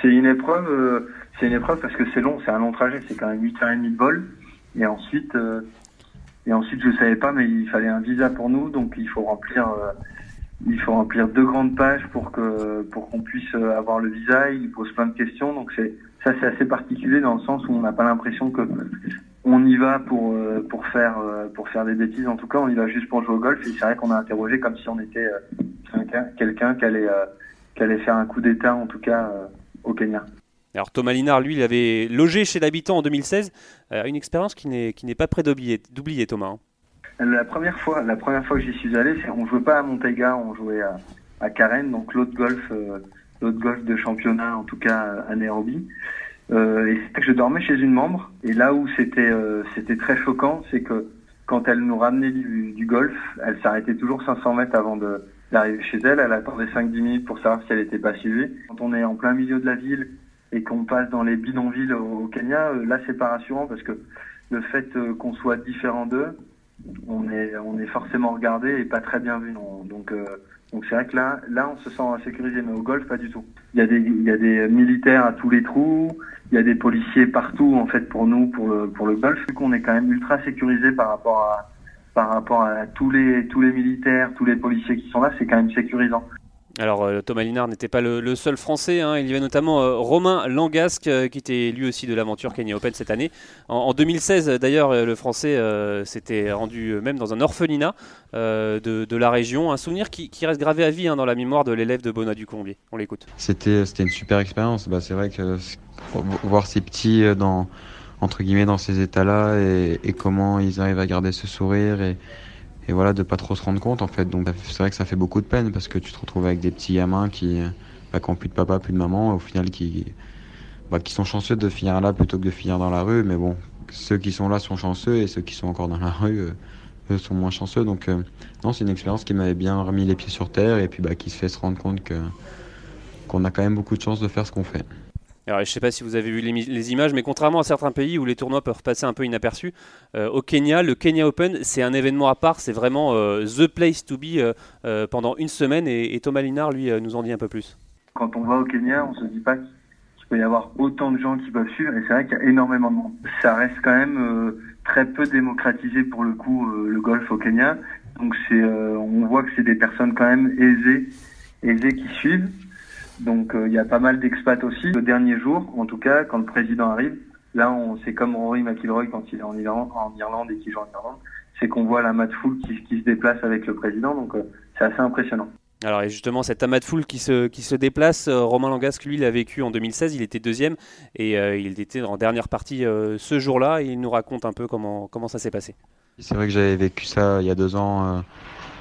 C'est une épreuve, c'est une épreuve parce que c'est long, c'est un long trajet, c'est quand même 8h30 de vol. Et ensuite, et ensuite, je savais pas, mais il fallait un visa pour nous, donc il faut remplir, euh, il faut remplir deux grandes pages pour que pour qu'on puisse euh, avoir le visa. Il pose plein de questions, donc c'est ça c'est assez particulier dans le sens où on n'a pas l'impression que on y va pour euh, pour faire pour faire des bêtises. En tout cas, on y va juste pour jouer au golf. Et c'est vrai qu'on a interrogé comme si on était quelqu'un qui allait qui allait faire un coup d'État, en tout cas au Kenya. Alors Thomas Linard, lui, il avait logé chez l'habitant en 2016. Euh, une expérience qui n'est pas près d'oublier, Thomas. Hein. La première fois, la première fois que j'y suis allé, on jouait pas à Montaiga, on jouait à, à Karen, donc l'autre golf, euh, l'autre golf de championnat, en tout cas à Nairobi. Euh, et que je dormais chez une membre. Et là où c'était c'était très choquant, c'est que quand elle nous ramenait du, golf, elle s'arrêtait toujours 500 mètres avant d'arriver chez elle. Elle attendait 5-10 minutes pour savoir si elle était pas suivie. Quand on est en plein milieu de la ville et qu'on passe dans les bidonvilles au, Kenya, euh, là c'est pas rassurant parce que le fait euh, qu'on soit différent d'eux, on est on est forcément regardé et pas très bien vu. Donc euh, donc c'est vrai que là là on se sent sécurisé, mais au golf pas du tout. Il y a des il y a des militaires à tous les trous, il y a des policiers partout en fait pour nous pour le pour le golf. Vu qu'on est quand même ultra sécurisé par rapport à par rapport à tous les tous les militaires, tous les policiers qui sont là, c'est quand même sécurisant. Alors euh, Thomas Linard n'était pas le, seul Français, hein. il y avait notamment euh, Romain Langasque euh, qui était lui aussi de l'aventure Kenya Open cette année. En, 2016 d'ailleurs le Français s'était rendu même dans un orphelinat de, la région, un souvenir qui, reste gravé à vie hein, dans la mémoire de l'élève de Bona du Combier. On l'écoute. C'était une super expérience, bah, c'est vrai que voir ces petits dans, entre guillemets dans ces états-là et, et, comment ils arrivent à garder ce sourire et et voilà de pas trop se rendre compte en fait. Donc c'est vrai que ça fait beaucoup de peine parce que tu te retrouves avec des petits gamins qui bah, qui plus de papa plus de maman au final qui bah, qui sont chanceux de finir là plutôt que de finir dans la rue. Mais bon ceux qui sont là sont chanceux et ceux qui sont encore dans la rue euh, eux sont moins chanceux. Donc euh, non c'est une expérience qui m'avait bien remis les pieds sur terre et puis bah, qui se fait se rendre compte que qu'on a quand même beaucoup de chance de faire ce qu'on fait je ne sais pas si vous avez vu les, images, mais contrairement à certains pays où les tournois peuvent passer un peu inaperçus, euh, au Kenya, le Kenya Open, c'est un événement à part, c'est vraiment euh, the place to be euh, pendant une semaine. Et, Thomas Linard, lui, nous en dit un peu plus. Quand on va au Kenya, on ne se dit pas qu'il peut y avoir autant de gens qui peuvent suivre, et c'est vrai qu'il y a énormément de monde. Ça reste quand même très peu démocratisé pour le coup, le golf au Kenya. Donc, c'est, on voit que c'est des personnes quand même aisées, aisées qui suivent. Donc euh, il y a pas mal d'expats aussi. Le dernier jour, en tout cas, quand le président arrive, là on c'est comme Rory McIlroy quand il est en Irlande, en Irlande et qu'il joue en Irlande, c'est qu'on voit la mat foule qui, qui, se déplace avec le président. Donc euh, c'est assez impressionnant. Alors et justement cette amas de foule qui se, qui se déplace, euh, Romain Langasque lui l'a vécu en 2016, il était deuxième et il était en dernière partie ce jour-là il nous raconte un peu comment, comment ça s'est passé. C'est vrai que j'avais vécu ça il y a deux ans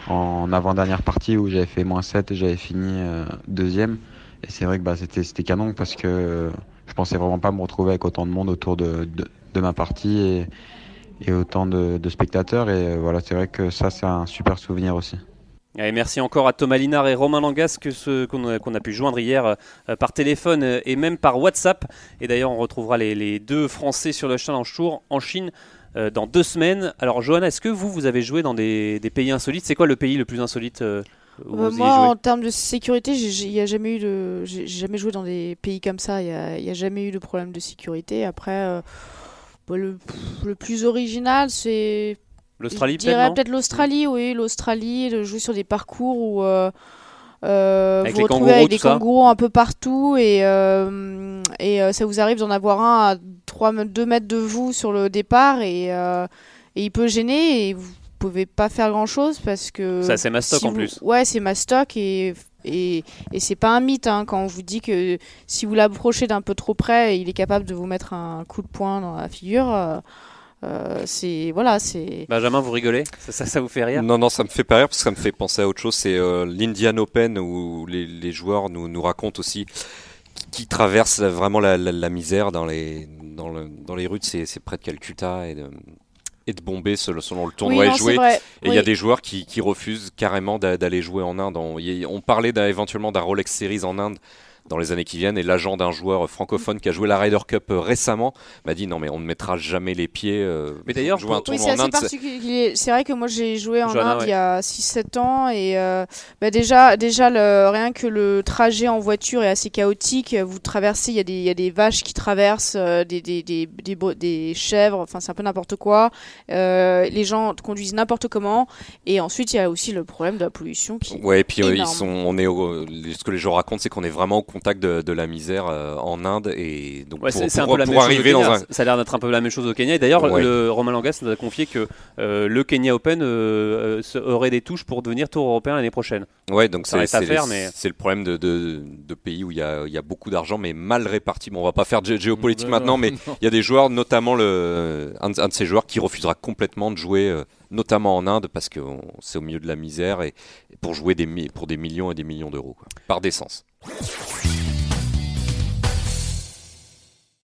en avant-dernière partie où j'avais fait moins 7 et j'avais fini deuxième. Et c'est vrai que bah, c'était, canon parce que je pensais vraiment pas me retrouver avec autant de monde autour de, de, ma partie et, autant de, spectateurs. Et euh, voilà, c'est vrai que ça, c'est un super souvenir aussi. Et merci encore à Thomas Linard et Romain Langas qu'on, a, pu joindre hier euh, par téléphone et même par WhatsApp. Et d'ailleurs, on retrouvera les, deux Français sur le Challenge Tour en Chine euh, dans deux semaines. Alors, Johanna, est-ce que vous, vous avez joué dans des pays insolites? C'est quoi le pays le plus insolite bah, moi, en termes de sécurité, j'ai jamais eu de, j'ai jamais joué dans des pays comme ça. Il n'y a, a, jamais eu de problème de sécurité. Après, euh, bah, le, le, plus original, c'est l'Australie. Je dirais peut-être l'Australie, oui, l'Australie, de jouer sur des parcours où euh, euh, vous vous retrouvez avec des kangourous un peu partout et, et ça vous arrive d'en avoir un à 3, 2 mètres de vous sur le départ et, et il peut gêner et vous pouvez pas faire grand chose parce que. Ça, c'est Mastoc en plus. Ouais, c'est Mastoc et, et, et c'est pas un mythe hein, quand on vous dit que si vous l'approchez d'un peu trop près, il est capable de vous mettre un coup de poing dans la figure. Euh, euh, c'est voilà, c'est. Benjamin, vous rigolez? Ça, ça, vous fait rire? Non, non, ça me fait pas rire parce que ça me fait penser à autre chose. C'est euh, l'Indian Open où les, les, joueurs nous, nous racontent aussi qui traversent vraiment la, la, misère dans les, dans, le, dans les rues c'est près de Calcutta et de, et de bomber selon le tournoi est joué. Et il y a des joueurs qui, qui refusent carrément d'aller jouer en Inde. On, on parlait éventuellement d'un Rolex Series en Inde dans les années qui viennent. Et l'agent d'un joueur francophone qui a joué la Ryder Cup euh, récemment m'a dit non mais on ne mettra jamais les pieds. Euh, mais d'ailleurs, jouer un tournoi en Inde. C'est vrai que moi j'ai joué en Inde il y a 6-7 ans et euh, bah déjà, déjà le, rien que le trajet en voiture est assez chaotique. Vous traversez, il y, a des, il y a des vaches qui traversent, des, des, des, des, des chèvres, enfin c'est un peu n'importe quoi. les gens conduisent n'importe comment. Et ensuite il y a aussi le problème de la pollution qui. Ouais, et puis ils sont, on est ce que les gens racontent, c'est qu'on est vraiment au contact de, la misère euh, en Inde et donc même arriver dans un... ça a l'air d'être un peu la même chose au Kenya. Et d'ailleurs le Romain Langas nous a confié que euh, le Kenya Open euh, aurait des touches pour devenir tour européen l'année prochaine. Ouais donc c'est mais... le problème de, de, pays où il y a, y a beaucoup d'argent mais mal réparti. Bon on va pas faire de géopolitique maintenant mais il y a des joueurs notamment le un, de ces joueurs qui refusera complètement de jouer notamment en Inde parce que c'est au milieu de la misère et, pour jouer des, pour des millions et des millions d'euros par décence.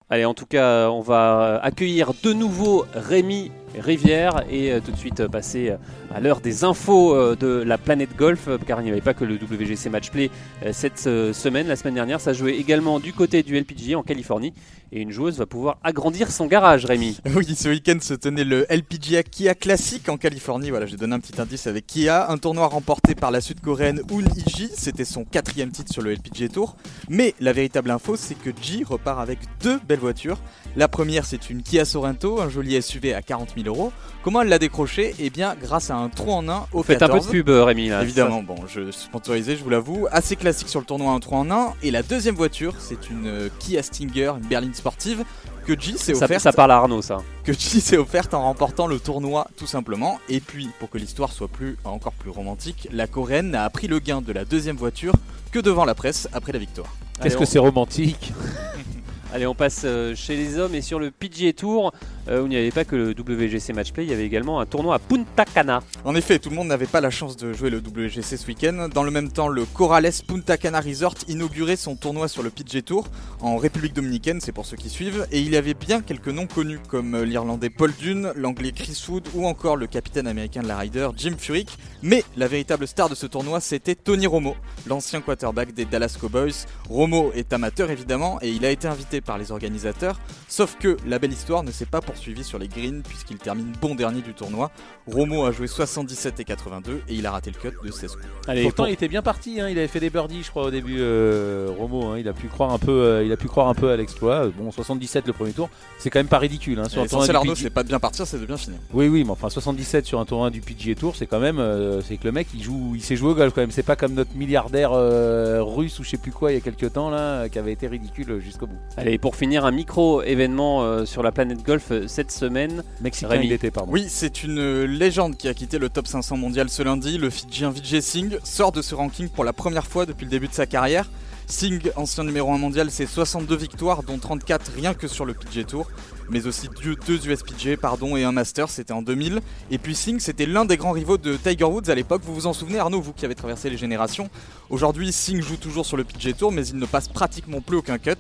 Allez, en tout cas, on va accueillir de nouveau Rémi Rivière et euh, tout de suite passer à l'heure des infos euh, de la planète golf, car il n'y avait pas que le WGC Matchplay euh, cette semaine. La semaine dernière, ça jouait également du côté du LPGA en Californie et une joueuse va pouvoir agrandir son garage, Rémi. Oui, ce week-end se tenait le LPGA Kia Classic en Californie. Voilà, j'ai donné un petit indice avec Kia, un tournoi remporté par la sud-coréenne Hoon Iji. C'était son quatrième titre sur le LPGA Tour. Mais la véritable info, c'est que Ji repart avec deux belles voitures. La première, c'est une Kia Sorento, un joli SUV à 40 000 000 euros. Comment elle l'a décroché? Eh bien, grâce à un trou en 1 au Faites un peu 14. de pub, euh, Rémi. Là. Évidemment, bon, je suis sponsorisé, je vous l'avoue. Assez classique sur le tournoi, un 3 en 1. Et la deuxième voiture, c'est une euh, Kia Stinger, une berline sportive, que G s'est offerte. ça parle à Arnaud, ça. que G s'est offerte en remportant le tournoi, tout simplement. Et puis, pour que l'histoire soit plus, encore plus romantique, la Coréenne n'a appris le gain de la deuxième voiture que devant la presse après la victoire. Qu'est-ce que on- c'est romantique Allez, on passe euh, chez les hommes et sur le PGA Tour, euh, où il n'y avait pas que le WGC Matchplay, il y avait également un tournoi à Punta Cana. En effet, tout le monde n'avait pas la chance de jouer le WGC ce week-end. Dans le même temps, le Corrales Punta Cana Resort inaugurait son tournoi sur le PGA Tour en République Dominicaine, c'est pour ceux qui suivent. Et il y avait bien quelques noms connus comme l'Irlandais Paul Dune, l'Anglais Chris Wood ou encore le capitaine américain de la Ryder Jim Furyk. Mais la véritable star de ce tournoi, c'était Tony Romo, l'ancien quarterback des Dallas Cowboys. Romo est amateur évidemment et il a été invité par les organisateurs. Sauf que la belle histoire ne s'est pas poursuivie sur les greens puisqu'il termine bon dernier du tournoi. Romo a joué 77 et 82 et il a raté le cut de 16 coups. Allez, Pourtant, pour- il était bien parti. hein, Il avait fait des birdies, je crois, au début. euh, Romo, hein, il a pu croire un peu, euh, il a pu croire un peu à l'exploit. Bon, 77 le premier tour, c'est quand même pas ridicule. Hein, sur un tournoi Arnaud, c'est pas de bien partir, c'est de bien finir. Oui, oui, mais enfin 77 sur un tournoi du PGA Tour, c'est quand même, euh, c'est que le mec il joue, il sait jouer au golf quand même. C'est pas comme notre milliardaire euh, russe ou je sais plus quoi il y a quelques temps là, qui avait été ridicule jusqu'au bout. Allez, pour finir, un micro-événement euh, sur la planète golf euh, cette semaine. Mexicain Rémi. il était, pardon. Oui, c'est une légende qui a quitté le top 500 mondial ce lundi. Le Fidjien Vijay Singh sort de ce ranking pour la première fois depuis le début de sa carrière. Singh, ancien numéro 1 mondial, c'est 62 victoires, dont 34 rien que sur le PGA Tour, mais aussi deux, USPGA pardon, et un Master, c'était en 2000. Et puis Singh, c'était l'un des grands rivaux de Tiger Woods à l'époque. Vous vous en souvenez, Arnaud, vous qui avez traversé les générations. Aujourd'hui, Singh joue toujours sur le PGA Tour, mais il ne passe pratiquement plus aucun cut.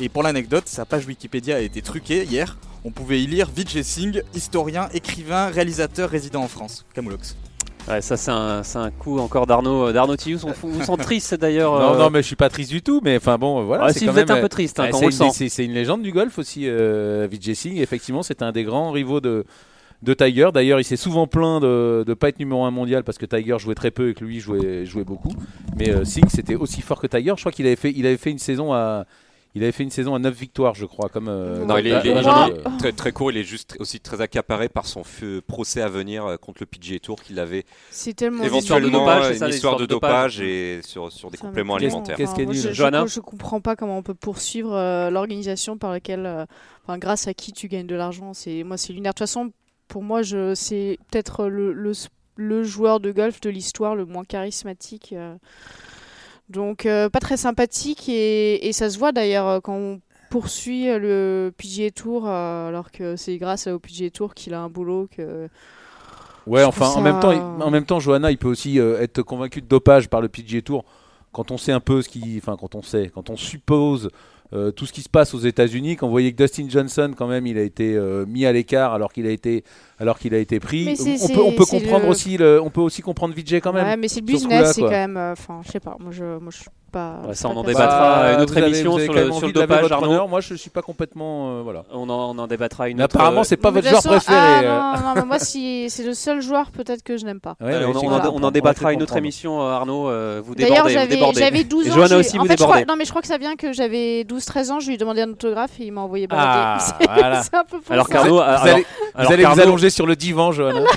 Et pour l'anecdote, sa page Wikipédia a été truquée hier. On pouvait y lire Vijay Singh, historien, écrivain, réalisateur résident en France. Camoulox. Ouais, ça c'est un, un coup encore d'Arnaud euh, d'Arnaud Tillous. On vous sent triste d'ailleurs. Non, euh, non, mais je suis pas triste du tout. Mais enfin bon, voilà. Ah, si quand vous êtes un peu triste, hein, ouais, quand c'est on le une- sent. C'est c'est une légende du golf aussi, euh, Vijay Singh. Effectivement, c'est un des grands rivaux de de Tiger. D'ailleurs, il s'est souvent plaint de ne pas être numéro 1 mondial parce que Tiger jouait très peu et que lui jouait, jouait beaucoup. Mais euh, Singh, c'était aussi fort que Tiger. Je crois qu'il avait fait, il avait fait une saison à, il avait fait une saison à 9 victoires, je crois. Comme euh, Non, il est, il est- Benjamin, il est euh, très, très court, il est juste aussi très accaparé par son feu- procès à venir euh, contre le PGA Tour qu'il avait C'est tellement éventuellement Histoire de dopage, une histoire de dopage. dopage et sur, sur des Ça compléments alimentaires. Qu'est-ce je, je, Johanna je comprends pas comment on peut poursuivre euh, l'organisation par laquelle, euh, enfin, grâce à qui tu gagnes de l'argent. C'est moi, c'est lunaire. De toute façon, pour moi, je, c'est peut-être le, le, le joueur de golf de l'histoire le moins charismatique. Donc, euh, pas très sympathique et, et ça se voit d'ailleurs euh, quand on poursuit euh, le PGA Tour, alors que c'est grâce au PGA Tour qu'il a un boulot que. Ouais, Je enfin, en ça- même temps, il- en même temps, Johanna, il peut aussi euh, être convaincu de dopage par le PGA Tour quand on sait un peu ce qui, enfin, quand on sait, quand on suppose euh, tout ce qui se passe aux États-Unis, quand vous voyez que Dustin Johnson, quand même, il a été euh, mis à l'écart alors qu'il a été, alors qu'il a été pris. On peut, on peut comprendre le- aussi, le, on peut aussi comprendre Vijay quand même. Ouais, mais c'est le business, c'est quand même. euh, Enfin, je sais pas. Moi, je, moi, je suis pas. Ouais, je ça, suis on en débattra à une autre vous avez- émission avez sur le, sur le dopage, Arnaud. Moi, je suis pas complètement, euh, voilà. On en, on en débattra une Mais autre. apparemment, c'est pas votre joueur façon- préféré. Ah, euh. non, non, mais moi, si c'est le seul joueur peut-être que je n'aime pas. Ouais, Allez, ouais, on, en- je on on débattra une autre émission, euh, Arnaud. euh, vous D'ailleurs, débordez, vous j'avais débordez. j'avais 12 Et ans. J'ai- aussi, en vous fait, je crois, débordez. non, mais je crois que ça vient que j'avais 12-13 ans. Je lui ai demandé un autographe et il m'a envoyé Ah, balader. C'est- voilà. c'est un peu pour Alors ça. qu'Arnaud, Vous allez, vous allonger sur le divan, Johanna.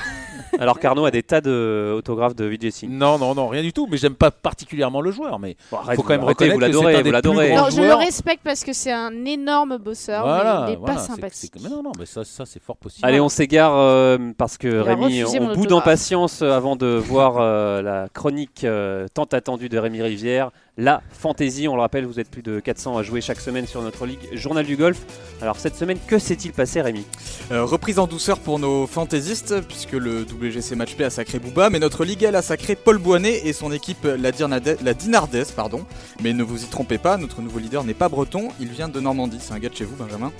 alors qu'Arnaud a des tas d'autographes de Vijay Singh. Non, non, non, rien du tout. Mais j'aime pas particulièrement le joueur. Mais Bon, arrête, faut quand même reconnaître vous l'adorez, vous l'adorez. Non, je le respecte parce que c'est un énorme bosseur, Voilà, mais il n'est voilà, pas sympathique. c'est- mais non, non, mais ça, ça c'est fort possible. Allez, on s'égare euh, parce que a Rémi, on bout d'impatience avant de voir euh, la chronique euh, tant attendue de Rémi Rivière. La Fantasy, on le rappelle, vous êtes plus de 400 à jouer chaque semaine sur notre ligue Journal du Golf. Alors cette semaine, que s'est-il passé Rémi Euh, reprise en douceur pour nos fantaisistes, puisque le WGC Matchplay a sacré Booba, mais notre ligue elle a sacré Paul Boinet et son équipe la, Dirnade- Dinardaise. Pardon. Mais ne vous y trompez pas, notre nouveau leader n'est pas breton, il vient de Normandie, c'est un gars de chez vous Benjamin.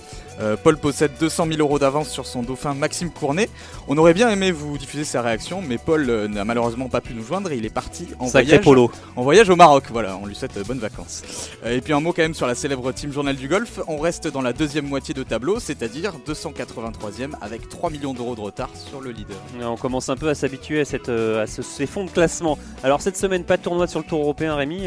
Euh, Paul possède 200 000 euros d'avance sur son dauphin Maxime Cournet. On aurait bien aimé vous diffuser sa réaction, mais Paul euh, n'a malheureusement pas pu nous joindre et il est parti en Sacré voyage, polo. en voyage au Maroc. Voilà, on lui souhaite euh, bonnes vacances. Et puis un mot quand même sur la célèbre team Journal du Golf. On reste dans la deuxième moitié de tableau, c'est-à-dire 283e avec 3 millions d'euros de retard sur le leader. On commence un peu à s'habituer à, cette, à ce- ces fonds de classement. Alors cette semaine, pas de tournoi sur le Tour européen, Rémi.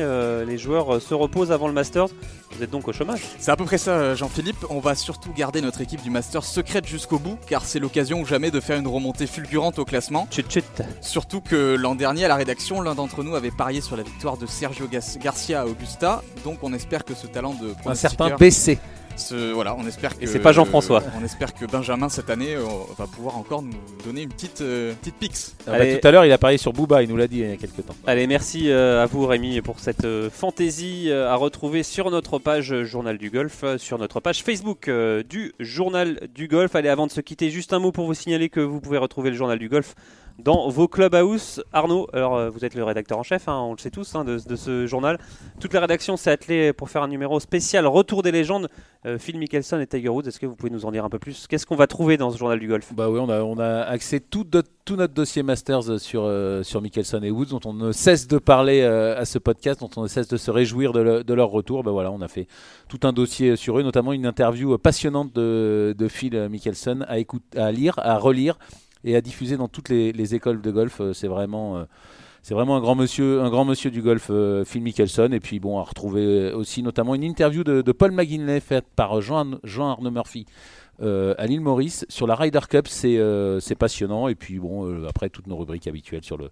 Les joueurs se reposent avant le Masters. Vous êtes donc au chômage C'est à peu près ça, Jean-Philippe. On va surtout garder notre équipe du Master secrète jusqu'au bout, car c'est l'occasion ou jamais de faire une remontée fulgurante au classement. Chut chut. Surtout que l'an dernier, à la rédaction, l'un d'entre nous avait parié sur la victoire de Sergio Garcia à Augusta. Donc on espère que ce talent de Un certain BC. Ce- voilà, on espère que Et c'est pas Jean-François. on espère que Benjamin cette année euh, va pouvoir encore nous donner une petite euh, petite pix. Ah bah, tout à l'heure, il a parié sur Booba, il nous l'a dit il y a quelques temps. Allez, merci euh, à vous Rémi pour cette euh, fantaisie euh, à retrouver sur notre page Journal du Golf, sur notre page Facebook euh, du Journal du Golf. Allez, avant de se quitter, juste un mot pour vous signaler que vous pouvez retrouver le Journal du Golf dans vos clubhouse. Arnaud, euh, vous êtes le rédacteur en chef, hein, on le sait tous, hein, de, ce journal. Toute la rédaction s'est attelée pour faire un numéro spécial Retour des légendes. Euh, Phil Mickelson et Tiger Woods, est-ce que vous pouvez nous en dire un peu plus? Qu'est-ce qu'on va trouver dans ce Journal du Golf Bah oui, on a, on a accès tout, notre dossier Masters sur, euh, Mickelson et Woods, dont on ne cesse de parler euh, à ce podcast, dont on ne cesse de se réjouir de, le- de leur retour. Bah voilà, on a fait tout un dossier sur eux, notamment une interview passionnante de, de Phil Mickelson à, écoute, à lire, à relire et à diffuser dans toutes les, les écoles de golf. Euh, C'est vraiment. euh, c'est vraiment un grand monsieur, un grand monsieur du golf, euh, Phil Mickelson. Et puis bon, à retrouver aussi notamment une interview de, Paul McGinley faite par Jean, Arnaud Murphy à l'île Maurice sur la Ryder Cup. C'est euh, passionnant. Et puis bon, après toutes nos rubriques habituelles sur le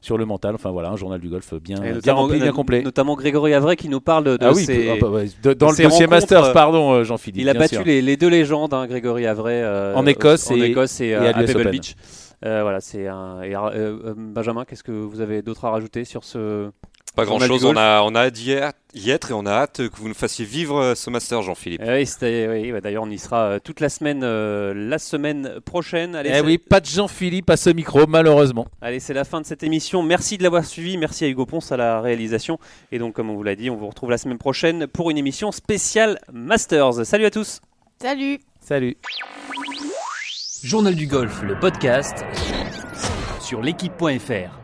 sur le mental. Enfin voilà, un journal du golf bien, bien rempli, bien complet. Notamment Grégory Avray qui nous parle de Ah oui, ses- ah bah ouais, de- dans de le dossier Masters, euh, pardon, euh, Jean-Philippe. Il a battu les, les deux légendes, hein, Grégory Avray, euh, En Écosse en et- Écosse et, et à à Pebble. Beach. Euh, voilà, c'est un. et, euh, Benjamin, qu'est-ce que vous avez d'autre à rajouter sur ce Pas grand chose, on a, on a hâte d'y être y être et on a hâte que vous nous fassiez vivre euh, ce master, Jean-Philippe. Eh Oui, c'était- oui, bah, d'ailleurs, on y sera euh, toute la semaine, euh, la semaine prochaine. Allez, Eh oui, pas de Jean-Philippe à ce micro, malheureusement. Allez, c'est la fin de cette émission. Merci de l'avoir suivi. Merci à Hugo Ponce à la réalisation. Et donc, comme on vous l'a dit, on vous retrouve la semaine prochaine pour une émission spéciale Masters. Salut à tous. Salut Salut. Journal du golf, le podcast sur l'équipe.fr.